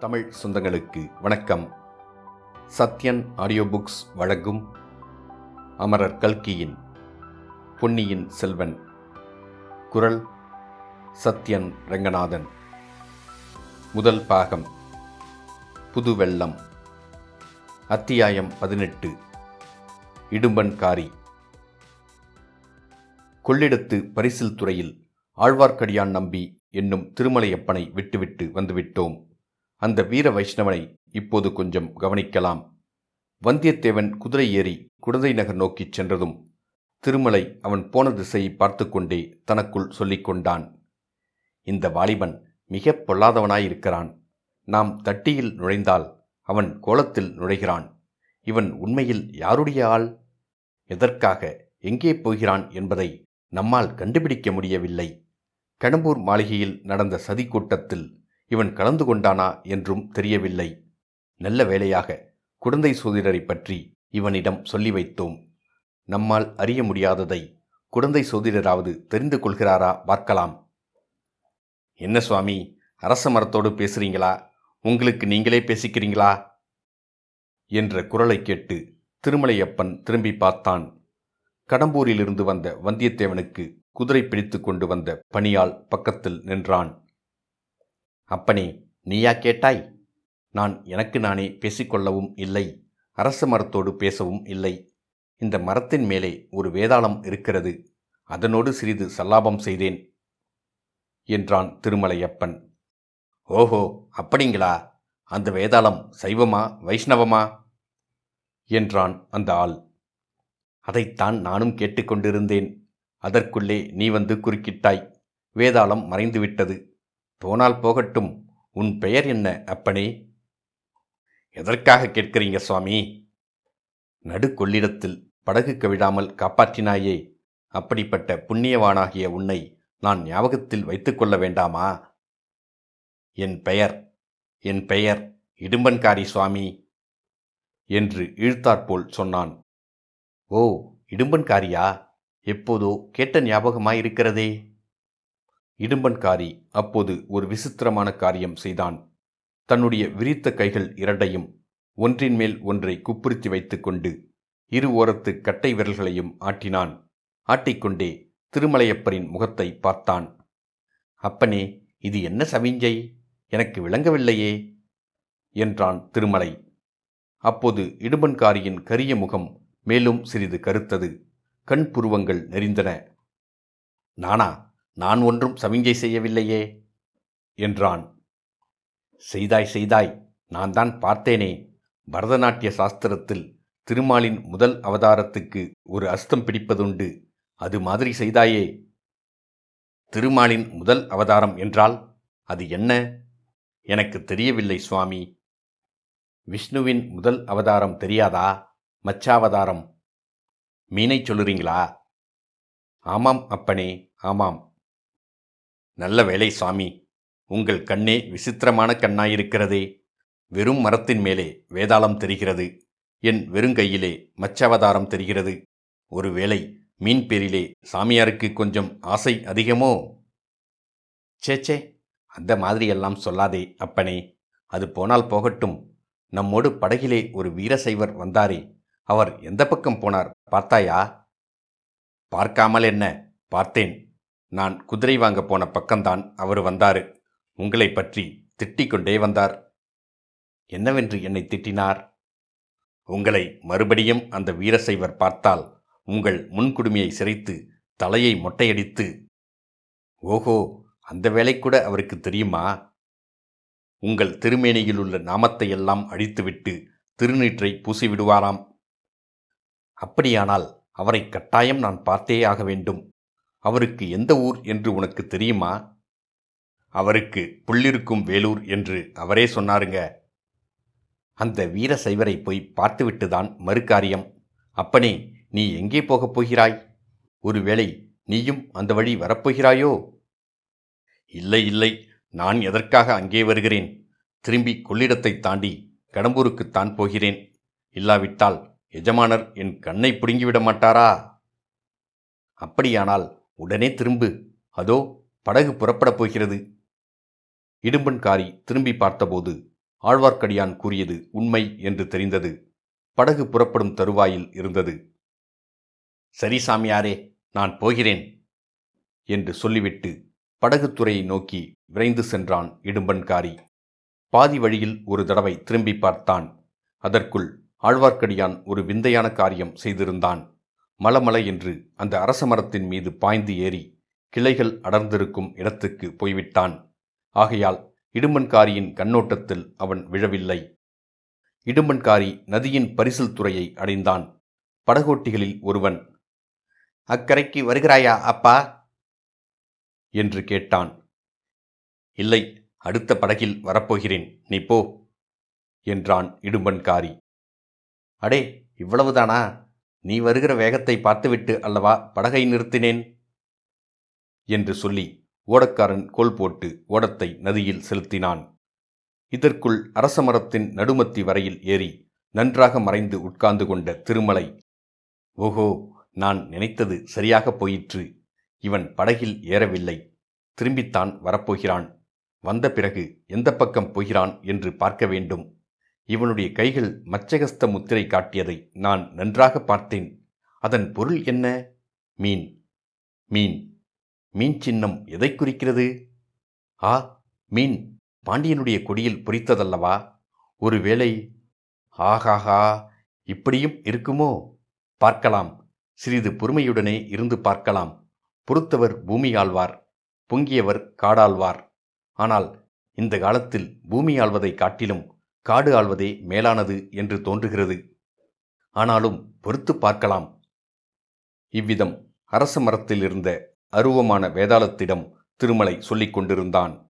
தமிழ் சொந்தங்களுக்கு வணக்கம். Sathyan audio books வழங்கும் அமரர் கல்கியின் பொன்னியின் செல்வன். குரல் சத்யன் ரங்கநாதன். முதல் பாகம் புது வெள்ளம் அத்தியாயம் பதினெட்டு இடும்பன்காரி. கொள்ளிடத்து பரிசில் துறையில் ஆழ்வார்க்கடியான் நம்பி என்னும் திருமலையப்பனை விட்டுவிட்டு வந்துவிட்டோம். அந்த வீர வைஷ்ணவனை இப்போது கொஞ்சம் கவனிக்கலாம். வந்தியத்தேவன் குதிரை ஏறி குடந்தை நகர் நோக்கிச் சென்றதும் திருமலை அவன் போன திசையை பார்த்து கொண்டே தனக்குள் சொல்லிக் கொண்டான். இந்த வாலிபன் மிக பொல்லாதவனாயிருக்கிறான். நாம் தட்டியில் நுழைந்தால் அவன் கோலத்தில் நுழைகிறான். இவன் உண்மையில் யாருடைய ஆள்? எதற்காக எங்கே போகிறான் என்பதை நம்மால் கண்டுபிடிக்க முடியவில்லை. கடம்பூர் மாளிகையில் நடந்த சதி கூட்டத்தில் இவன் கலந்து கொண்டானா என்றும் தெரியவில்லை. நல்ல வேளையாக குடந்தை சோதிடரை பற்றி இவனிடம் சொல்லி வைத்தோம். நம்மால் அறிய முடியாததை குடந்தை சோதிடராவது தெரிந்து கொள்கிறாரா பார்க்கலாம். என்ன சுவாமி அரச மரத்தோடு பேசுறீங்களா? உங்களுக்கு நீங்களே பேசிக்கிறீங்களா? என்ற குரலை கேட்டு திருமலையப்பன் திரும்பி பார்த்தான். கடம்பூரிலிருந்து வந்த வந்தியத்தேவனுக்கு குதிரை பிடித்து கொண்டு வந்த பணியாள் பக்கத்தில் நின்றான். அப்பனே நீயா கேட்டாய்? நான் எனக்கு நானே பேசிக்கொள்ளவும் இல்லை. அரச மரத்தோடு பேசவும் இல்லை. இந்த மரத்தின் மேலே ஒரு வேதாளம் இருக்கிறது. அதனோடு சிறிது சல்லாபம் செய்தேன் என்றான் திருமலையப்பன். ஓஹோ அப்படிங்களா? அந்த வேதாளம் சைவமா வைஷ்ணவமா? என்றான் அந்த ஆள். அதைத்தான் நானும் கேட்டுக்கொண்டிருந்தேன். அதற்குள்ளே நீ வந்து குறுக்கிட்டாய். வேதாளம் மறைந்துவிட்டது. போனால் போகட்டும். உன் பெயர் என்ன அப்பனே? எதற்காக கேட்கிறீங்க சுவாமி? நடுக்கொள்ளிடத்தில் படகு கவிழாமல் காப்பாற்றினாயே. அப்படிப்பட்ட புண்ணியவானாகிய உன்னை நான் ஞாபகத்தில் வைத்துக்கொள்ள வேண்டாமா? என் பெயர் என் பெயர் இடும்பன்காரி சுவாமி என்று இழுத்தாற்போல் சொன்னான். ஓ இடும்பன்காரியா? எப்போதோ கேட்ட ஞாபகமாயிருக்கிறதே. இடும்பன்காரி அப்போது ஒரு விசித்திரமான காரியம் செய்தான். தன்னுடைய விரித்த கைகள் இரண்டையும் ஒன்றின் மேல் ஒன்றை குப்புறுத்தி வைத்துக்கொண்டு இரு ஓரத்து கட்டை விரல்களையும் ஆட்டினான். ஆட்டிக்கொண்டே திருமலையப்பரின் முகத்தை பார்த்தான். அப்பனே இது என்ன சமிஞ்சை? எனக்கு விளங்கவில்லையே என்றான் திருமலை. அப்போது இடும்பன்காரியின் கரிய முகம் மேலும் சிறிது கருத்தது. கண் புருவங்கள் நெறிந்தன நானா? நான் ஒன்றும் சமிஞ்சை செய்யவில்லையே என்றான். செய்தாய் செய்தாய் நான் தான் பார்த்தேனே. பரதநாட்டிய சாஸ்திரத்தில் திருமாலின் முதல் அவதாரத்துக்கு ஒரு அஸ்தம் பிடிப்பதுண்டு. அது மாதிரி செய்தாயே. திருமாலின் முதல் அவதாரம் என்றால் அது என்ன? எனக்கு தெரியவில்லை சுவாமி. விஷ்ணுவின் முதல் அவதாரம் தெரியாதா? மச்சாவதாரம். மீனை சொல்லுறீங்களா? ஆமாம் அப்பனே ஆமாம். நல்ல வேலை சுவாமி உங்கள் கண்ணே விசித்திரமான கண்ணாயிருக்கிறதே. வெறும் மரத்தின் மேலே வேதாளம் தெரிகிறது. என் வெறுங்கையிலே மச்சவதாரம் தெரிகிறது. ஒருவேளை மீன் பேரிலே சாமியாருக்கு கொஞ்சம் ஆசை அதிகமோ? சேச்சே அந்த மாதிரியெல்லாம் சொல்லாதே அப்பனே. அது போனால் போகட்டும். நம்மோடு படகிலே ஒரு வீரசைவர் வந்தாரே. அவர் எந்த பக்கம் போனார் பார்த்தாயா? பார்க்காமல் என்ன? பார்த்தேன். நான் குதிரை வாங்க போன பக்கம்தான் அவர் வந்தாரு. உங்களை பற்றி திட்டிக் கொண்டே வந்தார். என்னவென்று என்னை திட்டினார்? உங்களை மறுபடியும் அந்த வீரசைவர் பார்த்தால் உங்கள் முன்குடுமையை சிரைத்து தலையை மொட்டையடித்து ஓஹோ அந்த வேலை கூட அவருக்கு தெரியுமா? உங்கள் திருமேனியில் உள்ள நாமத்தை எல்லாம் அழித்துவிட்டு திருநீற்றை பூசிவிடுவாராம். அப்படியானால் அவரை கட்டாயம் நான் பார்த்தே ஆக வேண்டும். அவருக்கு எந்த ஊர் என்று உனக்கு தெரியுமா? அவருக்கு புள்ளிருக்கும் வேலூர் என்று அவரே சொன்னாருங்க. அந்த வீர சைவரை போய் பார்த்துவிட்டுதான் மறுக்காரியம் அப்பனே நீ எங்கே போகப் போகிறாய்? ஒருவேளை நீயும் அந்த வழி வரப்போகிறாயோ? இல்லை இல்லை நான் எதற்காக அங்கே வருகிறேன்? திரும்பி கொள்ளிடத்தை தாண்டி கடம்பூருக்குத்தான் போகிறேன். இல்லாவிட்டால் எஜமானர் என் கண்ணை பிடுங்கிவிட மாட்டாரா? அப்படியானால் உடனே திரும்பு. அதோ படகு புறப்படப் போகிறது. இடும்பன்காரி திரும்பி பார்த்தபோது ஆழ்வார்க்கடியான் கூறியது உண்மை என்று தெரிந்தது. படகு புறப்படும் தருவாயில் இருந்தது. சரி சாமியாரே நான் போகிறேன் என்று சொல்லிவிட்டு படகுத்துறையை நோக்கி விரைந்து சென்றான் இடும்பன்காரி பாதி வழியில் ஒரு தடவை திரும்பி பார்த்தான். அதற்குள் ஆழ்வார்க்கடியான் ஒரு விந்தையான காரியம் செய்திருந்தான். மலமல என்று அந்த அரச மரத்தின் மீது பாய்ந்து ஏறி கிளைகள் அடர்ந்திருக்கும் இடத்துக்கு போய்விட்டான். ஆகையால் இடுமன்காரியின் கண்ணோட்டத்தில் அவன் விழவில்லை. இடும்பன்காரி நதியின் பரிசில் துறையை அடைந்தான். படகோட்டிகளில் ஒருவன் அக்கரைக்கு வருகிறாயா அப்பா? என்று கேட்டான். இல்லை அடுத்த படகில் வரப்போகிறேன் நீ போ என்றான் இடும்பன்காரி. அடே இவ்வளவுதானா? நீ வருகிற வேகத்தை பார்த்துவிட்டு அல்லவா படகை நிறுத்தினேன்? என்று சொல்லி ஓடக்காரன் கோல் போட்டு ஓடத்தை நதியில் செலுத்தினான். இதற்குள் அரச மரத்தின் நடுமத்தி வரையில் ஏறி நன்றாக மறைந்து உட்கார்ந்து கொண்ட திருமலை ஓஹோ நான் நினைத்தது சரியாக போயிற்று. இவன் படகில் ஏறவில்லை. திரும்பித்தான் வரப்போகிறான். வந்த பிறகு எந்த பக்கம் போகிறான் என்று பார்க்க வேண்டும். இவனுடைய கைகள் மச்சகஸ்த முத்திரை காட்டியதை நான் நன்றாக பார்த்தேன். அதன் பொருள் என்ன? மீன். மீன். மீன் சின்னம் எதை குறிக்கிறது? ஆ மீன் பாண்டியனுடைய கொடியில் பொறித்ததல்லவா? ஒருவேளை ஆஹாஹா இப்படியும் இருக்குமோ? பார்க்கலாம். சிறிது பொறுமையுடனே இருந்து பார்க்கலாம். பொறுத்தவர் பூமி ஆழ்வார் பொங்கியவர் காடாழ்வார். ஆனால் இந்த காலத்தில் பூமி ஆழ்வதை காட்டிலும் காடு ஆள்வதே மேலானது என்று தோன்றுகிறது. ஆனாலும் பொறுத்து பார்க்கலாம். இவ்விதம் அரச மரத்தில் இருந்த அருவமான வேதாளத்திடம் திருமலை சொல்லிக் கொண்டிருந்தான்.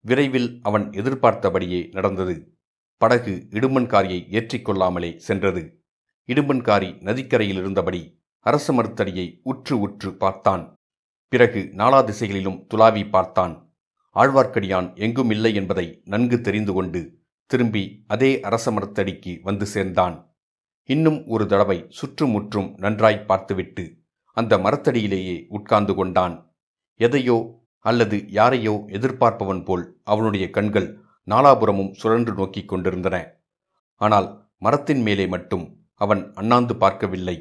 விரைவில் அவன் எதிர்பார்த்தபடியே நடந்தது. படகு இடுமன்காரியை ஏற்றிக்கொள்ளாமலே சென்றது. இடும்பன்காரி நதிக்கரையில் இருந்தபடி அரச மருத்தடியை உற்று உற்று பார்த்தான். பிறகு நாலா திசைகளிலும் துலாவி பார்த்தான். ஆழ்வார்க்கடியான் எங்கும் இல்லை என்பதை நன்கு தெரிந்து கொண்டு திரும்பி அதே அரச மரத்தடிக்கு வந்து சேர்ந்தான். இன்னும் ஒரு தடவை சுற்றுமுற்றும் நன்றாய் பார்த்துவிட்டு அந்த மரத்தடியிலேயே உட்கார்ந்து கொண்டான். எதையோ அல்லது யாரையோ எதிர்பார்ப்பவன் போல் அவனுடைய கண்கள் நாலாபுரமும் சுழன்று நோக்கிக் கொண்டிருந்தன. ஆனால் மரத்தின் மேலே மட்டும் அவன் அண்ணாந்து பார்க்கவில்லை.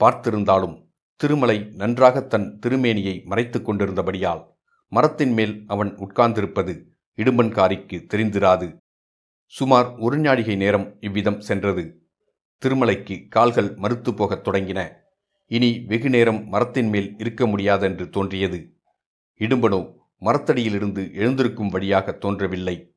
பார்த்திருந்தாலும் திருமலை நன்றாக தன் திருமேனியை மறைத்துக் கொண்டிருந்தபடியால் மரத்தின் மேல் அவன் உட்கார்ந்திருப்பது இடும்பன்காரிக்கு தெரிந்திராது. சுமார் ஒரு நாழிகை நேரம் இவ்விதம் சென்றது. திருமலைக்கு கால்கள் மறுத்து போகத் தொடங்கின. இனி வெகு நேரம் மரத்தின் மேல் இருக்க முடியாதென்று தோன்றியது. இடும்பனோ மரத்தடியிலிருந்து எழுந்திருக்கும் வழியாக தோன்றவில்லை.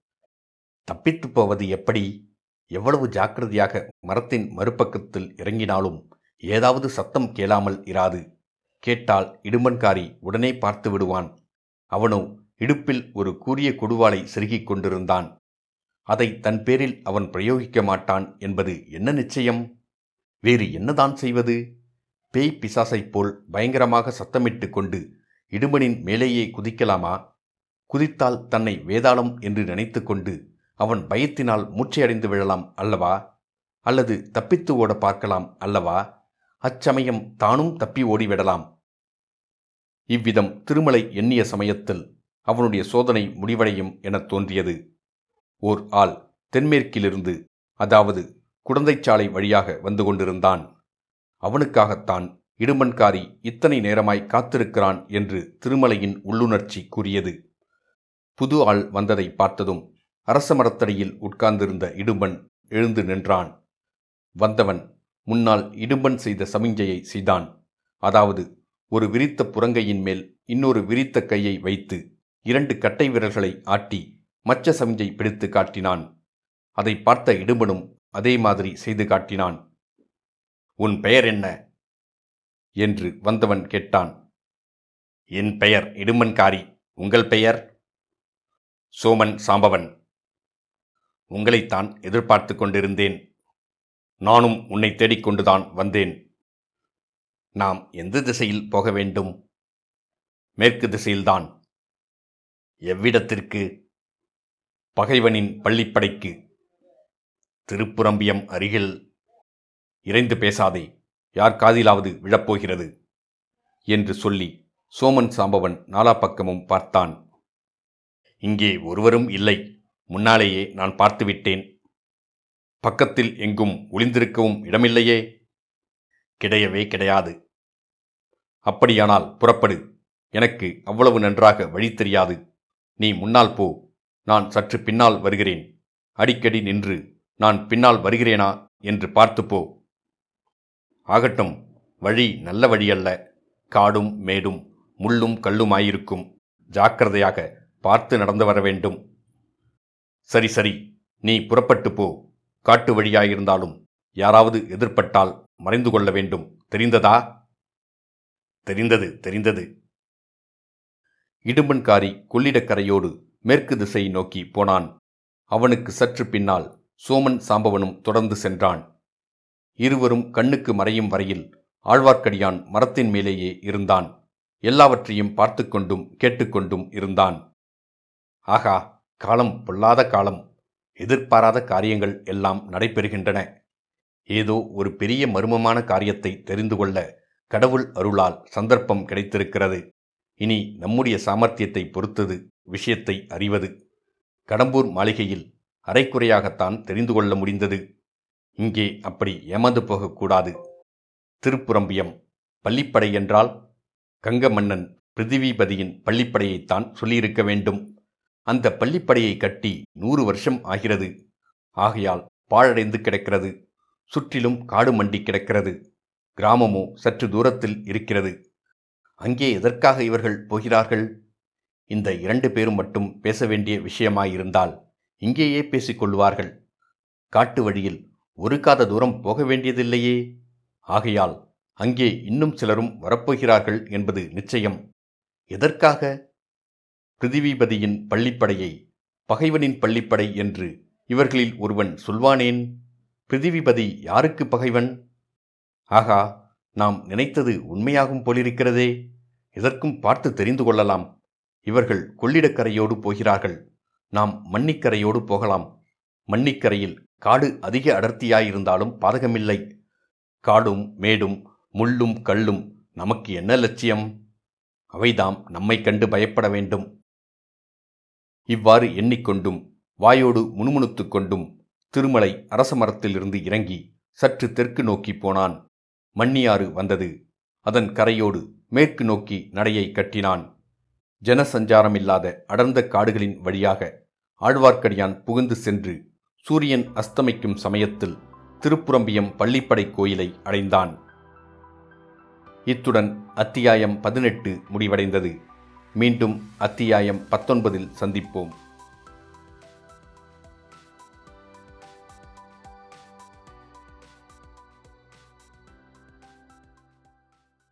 தப்பித்துப் போவது எப்படி? எவ்வளவு ஜாக்கிரதையாக மரத்தின் மறுபக்கத்தில் இறங்கினாலும் ஏதாவது சத்தம் கேளாமல் இராது. கேட்டால் இடும்பன்காரி உடனே பார்த்து விடுவான். அவனோ இடுப்பில் ஒரு கூரிய கொடுவாளை செருகிக் கொண்டிருந்தான். அதை தன் பேரில் அவன் பிரயோகிக்க மாட்டான் என்பது என்ன நிச்சயம்? வேறு என்னதான் செய்வது? பேய் பிசாசைப் போல் பயங்கரமாக சத்தமிட்டு கொண்டு இடுமனின் மேலேயே குதிக்கலாமா? குதித்தால் தன்னை வேதாளம் என்று நினைத்து கொண்டு அவன் பயத்தினால் மூச்சையடைந்து விழலாம் அல்லவா? அல்லது தப்பித்து ஓட பார்க்கலாம் அல்லவா? அச்சமயம் தானும் தப்பி ஓடிவிடலாம். இவ்விதம் திருமலை எண்ணிய சமயத்தில் அவனுடைய சோதனை முடிவடையும் எனத் தோன்றியது. ஓர் ஆள் தென்மேற்கிலிருந்து அதாவது குடந்தைச்சாலை வழியாக வந்து கொண்டிருந்தான். அவனுக்காகத்தான் இடுமன்காரி இத்தனை நேரமாய் காத்திருக்கிறான் என்று திருமலையின் உள்ளுணர்ச்சி கூறியது. புது ஆள் வந்ததை பார்த்ததும் அரச மரத்தடியில் உட்கார்ந்திருந்த இடும்பன் எழுந்து நின்றான். வந்தவன் முன்னால் இடும்பன் செய்த சமிஞ்சையை செய்தான். அதாவது ஒரு விரித்த புறங்கையின் மேல் இன்னொரு விரித்த கையை வைத்து இரண்டு கட்டை விரல்களை ஆட்டி மச்ச சமிஞ்சை பிடித்து காட்டினான். அதை பார்த்த இடும்பனும் அதே மாதிரி செய்து காட்டினான். உன் பெயர் என்ன? என்று வந்தவன் கேட்டான். என் பெயர் இடுமன்காரி உங்கள் பெயர்? சோமன் சாம்பவன். உங்களைத்தான் எதிர்பார்த்து கொண்டிருந்தேன். நானும் உன்னை தேடிக்கொண்டுதான் வந்தேன். நாம் எந்த திசையில் போக வேண்டும்? மேற்கு திசையில்தான். எவ்விடத்திற்கு? பகைவனின் பள்ளிப்படைக்கு. திருப்புரம்பியம் அருகில் இறைந்து பேசாதே யார் காதிலாவது விழப்போகிறது? என்று சொல்லி சோமன் சாம்பவன் நாலா பக்கமும் பார்த்தான். இங்கே ஒருவரும் இல்லை முன்னாலேயே நான் பார்த்துவிட்டேன். பக்கத்தில் எங்கும் ஒளிந்திருக்கவும் இடமில்லையே? கிடையவே கிடையாது. அப்படியானால் புறப்படு எனக்கு அவ்வளவு நன்றாக வழி தெரியாது. நீ முன்னால் போ. நான் சற்று பின்னால் வருகிறேன். அடிக்கடி நின்று நான் பின்னால் வருகிறேனா? என்று பார்த்து போ. ஆகட்டும் வழி நல்ல வழியல்ல. காடும் மேடும் முள்ளும் கல்லுமாயிருக்கும். ஜாக்கிரதையாக பார்த்து நடந்து வர வேண்டும். சரி சரி நீ புறப்பட்டு போ. காட்டு வழியாயிருந்தாலும் யாராவது எதிர்ப்பட்டால் மறைந்து கொள்ள வேண்டும். தெரிந்ததா? தெரிந்தது தெரிந்தது. இடும்பன்காரி கொள்ளிடக்கரையோடு மேற்கு திசை நோக்கி போனான். அவனுக்கு சற்று பின்னால் சோமன் சாம்பவனும் தொடர்ந்து சென்றான். இருவரும் கண்ணுக்கு மறையும் வரையில் ஆழ்வார்க்கடியான் மரத்தின் மேலேயே இருந்தான். எல்லாவற்றையும் பார்த்து கொண்டும் கேட்டுக்கொண்டும் இருந்தான். ஆகா காலம் பொல்லாத காலம். எதிர்பாராத காரியங்கள் எல்லாம் நடைபெறுகின்றன. ஏதோ ஒரு பெரிய மர்மமான காரியத்தை தெரிந்து கொள்ள கடவுள் அருளால் சந்தர்ப்பம் கிடைத்திருக்கிறது. இனி நம்முடைய சாமர்த்தியத்தை பொறுத்தது விஷயத்தை அறிவது. கடம்பூர் மாளிகையில் அரைக்குறையாகத்தான் தெரிந்து கொள்ள முடிந்தது. இங்கே அப்படி ஏமாந்து போகக்கூடாது. திருப்புரம்பியம் பள்ளிப்படை என்றால் கங்க மன்னன் பிருத்திவிபதியின் பள்ளிப்படையைத்தான் சொல்லியிருக்க வேண்டும். அந்த பள்ளிப்படையை கட்டி நூறு வருஷம் ஆகிறது. ஆகையால் பாழடைந்து கிடக்கிறது. சுற்றிலும் காடு மண்டி கிடக்கிறது. கிராமமோ சற்று தூரத்தில் இருக்கிறது. அங்கே எதற்காக இவர்கள் போகிறார்கள்? இந்த இரண்டு பேரும் மட்டும் பேச வேண்டிய விஷயமாயிருந்தால் இங்கேயே பேசிக்கொள்வார்கள் காட்டு வழியில் ஒரு காத தூரம் போக வேண்டியதில்லையே. ஆகையால் அங்கே இன்னும் சிலரும் வரப்போகிறார்கள் என்பது நிச்சயம். எதற்காக? பிருதிவிபதியின் பள்ளிப்படையை பகைவனின் பள்ளிப்படை என்று இவர்களில் ஒருவன் சொல்வானேன்? பிருதிவிபதி யாருக்கு பகைவன்? ஆகா நாம் நினைத்தது உண்மையாகும் போலிருக்கிறதே? எதற்கும் பார்த்து தெரிந்து கொள்ளலாம். இவர்கள் கொள்ளிடக்கரையோடு போகிறார்கள். நாம் மன்னிக்கரையோடு போகலாம். மன்னிக்கரையில் காடு அதிக அடர்த்தியாயிருந்தாலும் பாதகமில்லை. காடும் மேடும் முள்ளும் கல்லும் நமக்கு என்ன லட்சியம்? அவைதாம் நம்மை கண்டு பயப்பட வேண்டும். இவ்வாறு எண்ணிக்கொண்டும் வாயோடு முணுமுணுத்துக் கொண்டும் திருமலை அரச மரத்திலிருந்து இறங்கி சற்று தெற்கு நோக்கி போனான். மண்ணியாறு வந்தது. அதன் கரையோடு மேற்கு நோக்கி நடையை கட்டினான். ஜனசஞ்சாரமில்லாத அடர்ந்த காடுகளின் வழியாக ஆழ்வார்க்கடியான் புகுந்து சென்று சூரியன் அஸ்தமிக்கும் சமயத்தில் திருப்புரம்பியம் பள்ளிப்படை கோயிலை அடைந்தான். இத்துடன் அத்தியாயம் பதினெட்டு முடிவடைந்தது. மீண்டும் அத்தியாயம் பத்தொன்பதில் சந்திப்போம்.